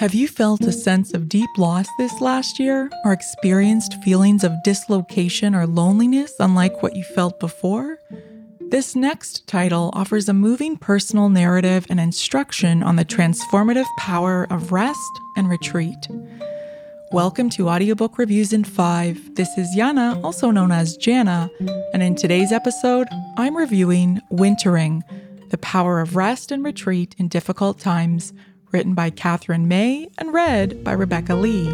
Have you felt a sense of deep loss this last year or experienced feelings of dislocation or loneliness unlike what you felt before? This next title offers a moving personal narrative and instruction on the transformative power of rest and retreat. Welcome to Audiobook Reviews in 5. This is Yana, also known as Jana, and in today's episode, I'm reviewing Wintering The Power of Rest and Retreat in Difficult Times written by Katherine May and read by Rebecca Lee.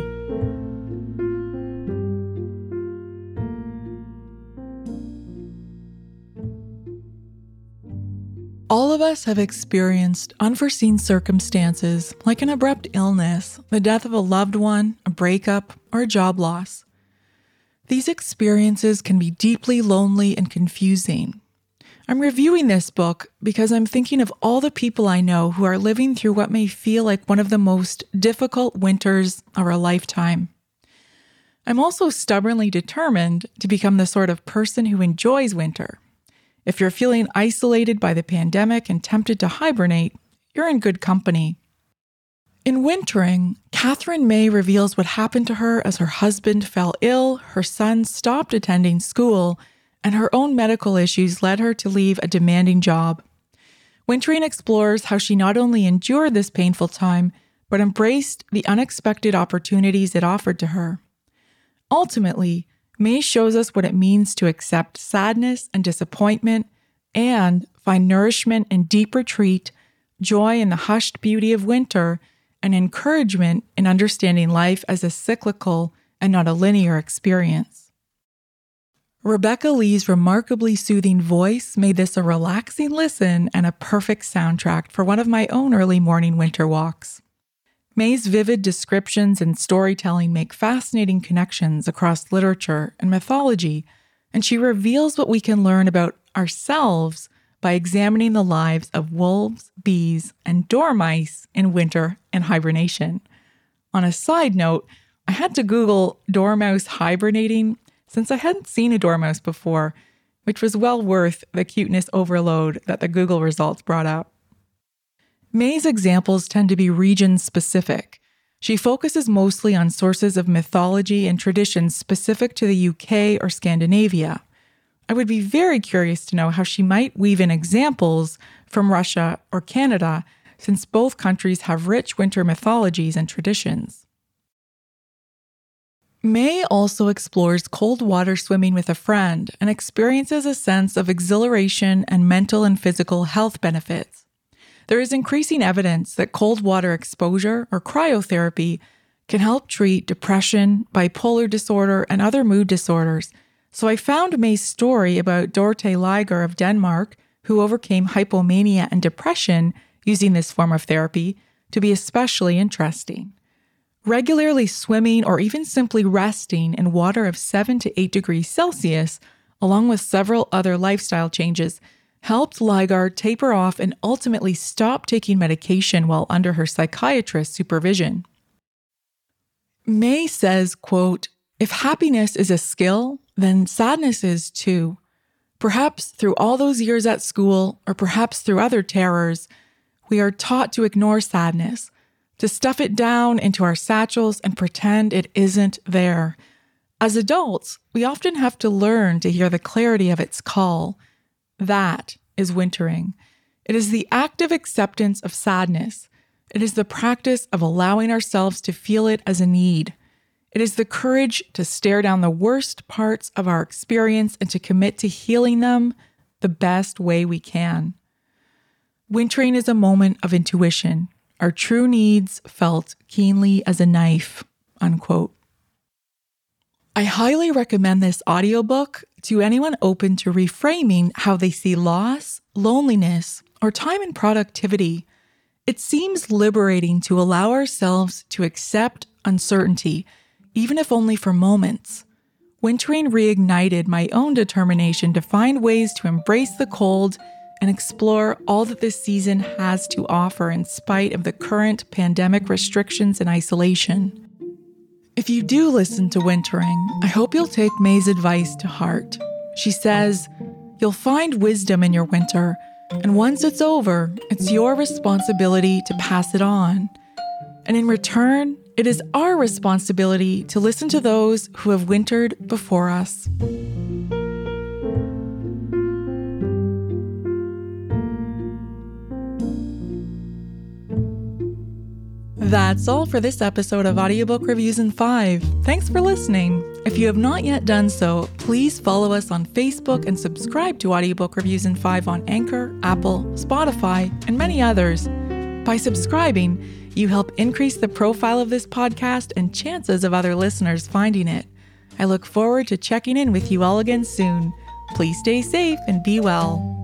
All of us have experienced unforeseen circumstances like an abrupt illness, the death of a loved one, a breakup, or a job loss. These experiences can be deeply lonely and confusing, I'm reviewing this book because I'm thinking of all the people I know who are living through what may feel like one of the most difficult winters of our lifetime. I'm also stubbornly determined to become the sort of person who enjoys winter. If you're feeling isolated by the pandemic and tempted to hibernate, you're in good company. In Wintering, Katherine May reveals what happened to her as her husband fell ill, her son stopped attending school, and her own medical issues led her to leave a demanding job. Wintering explores how she not only endured this painful time, but embraced the unexpected opportunities it offered to her. Ultimately, May shows us what it means to accept sadness and disappointment and find nourishment in deep retreat, joy in the hushed beauty of winter, and encouragement in understanding life as a cyclical and not a linear experience. Rebecca Lee's remarkably soothing voice made this a relaxing listen and a perfect soundtrack for one of my own early morning winter walks. May's vivid descriptions and storytelling make fascinating connections across literature and mythology, and she reveals what we can learn about ourselves by examining the lives of wolves, bees, and dormice in winter and hibernation. On a side note, I had to Google dormouse hibernating since I hadn't seen a dormouse before, which was well worth the cuteness overload that the Google results brought up. May's examples tend to be region specific. She focuses mostly on sources of mythology and traditions specific to the UK or Scandinavia. I would be very curious to know how she might weave in examples from Russia or Canada, since both countries have rich winter mythologies and traditions. May also explores cold water swimming with a friend and experiences a sense of exhilaration and mental and physical health benefits. There is increasing evidence that cold water exposure or cryotherapy can help treat depression, bipolar disorder, and other mood disorders. So I found May's story about Dorte Liger of Denmark, who overcame hypomania and depression using this form of therapy, to be especially interesting. Regularly swimming or even simply resting in water of 7 to 8 degrees Celsius, along with several other lifestyle changes, helped Liger taper off and ultimately stop taking medication while under her psychiatrist's supervision. May says, quote, if happiness is a skill, then sadness is too. Perhaps through all those years at school, or perhaps through other terrors, we are taught to ignore sadness, to stuff it down into our satchels and pretend it isn't there. As adults, we often have to learn to hear the clarity of its call. That is wintering. It is the active acceptance of sadness. It is the practice of allowing ourselves to feel it as a need. It is the courage to stare down the worst parts of our experience and to commit to healing them the best way we can. Wintering is a moment of intuition, our true needs felt keenly as a knife. Unquote. I highly recommend this audiobook to anyone open to reframing how they see loss, loneliness, or time and productivity. It seems liberating to allow ourselves to accept uncertainty, even if only for moments. Wintering reignited my own determination to find ways to embrace the cold and explore all that this season has to offer in spite of the current pandemic restrictions and isolation. If you do listen to Wintering, I hope you'll take May's advice to heart. She says, You'll find wisdom in your winter, and once it's over, it's your responsibility to pass it on. And in return, it is our responsibility to listen to those who have wintered before us. That's all for this episode of Audiobook Reviews in 5. Thanks for listening. If you have not yet done so, please follow us on Facebook and subscribe to Audiobook Reviews in 5 on Anchor, Apple, Spotify, and many others. By subscribing, you help increase the profile of this podcast and chances of other listeners finding it. I look forward to checking in with you all again soon. Please stay safe and be well.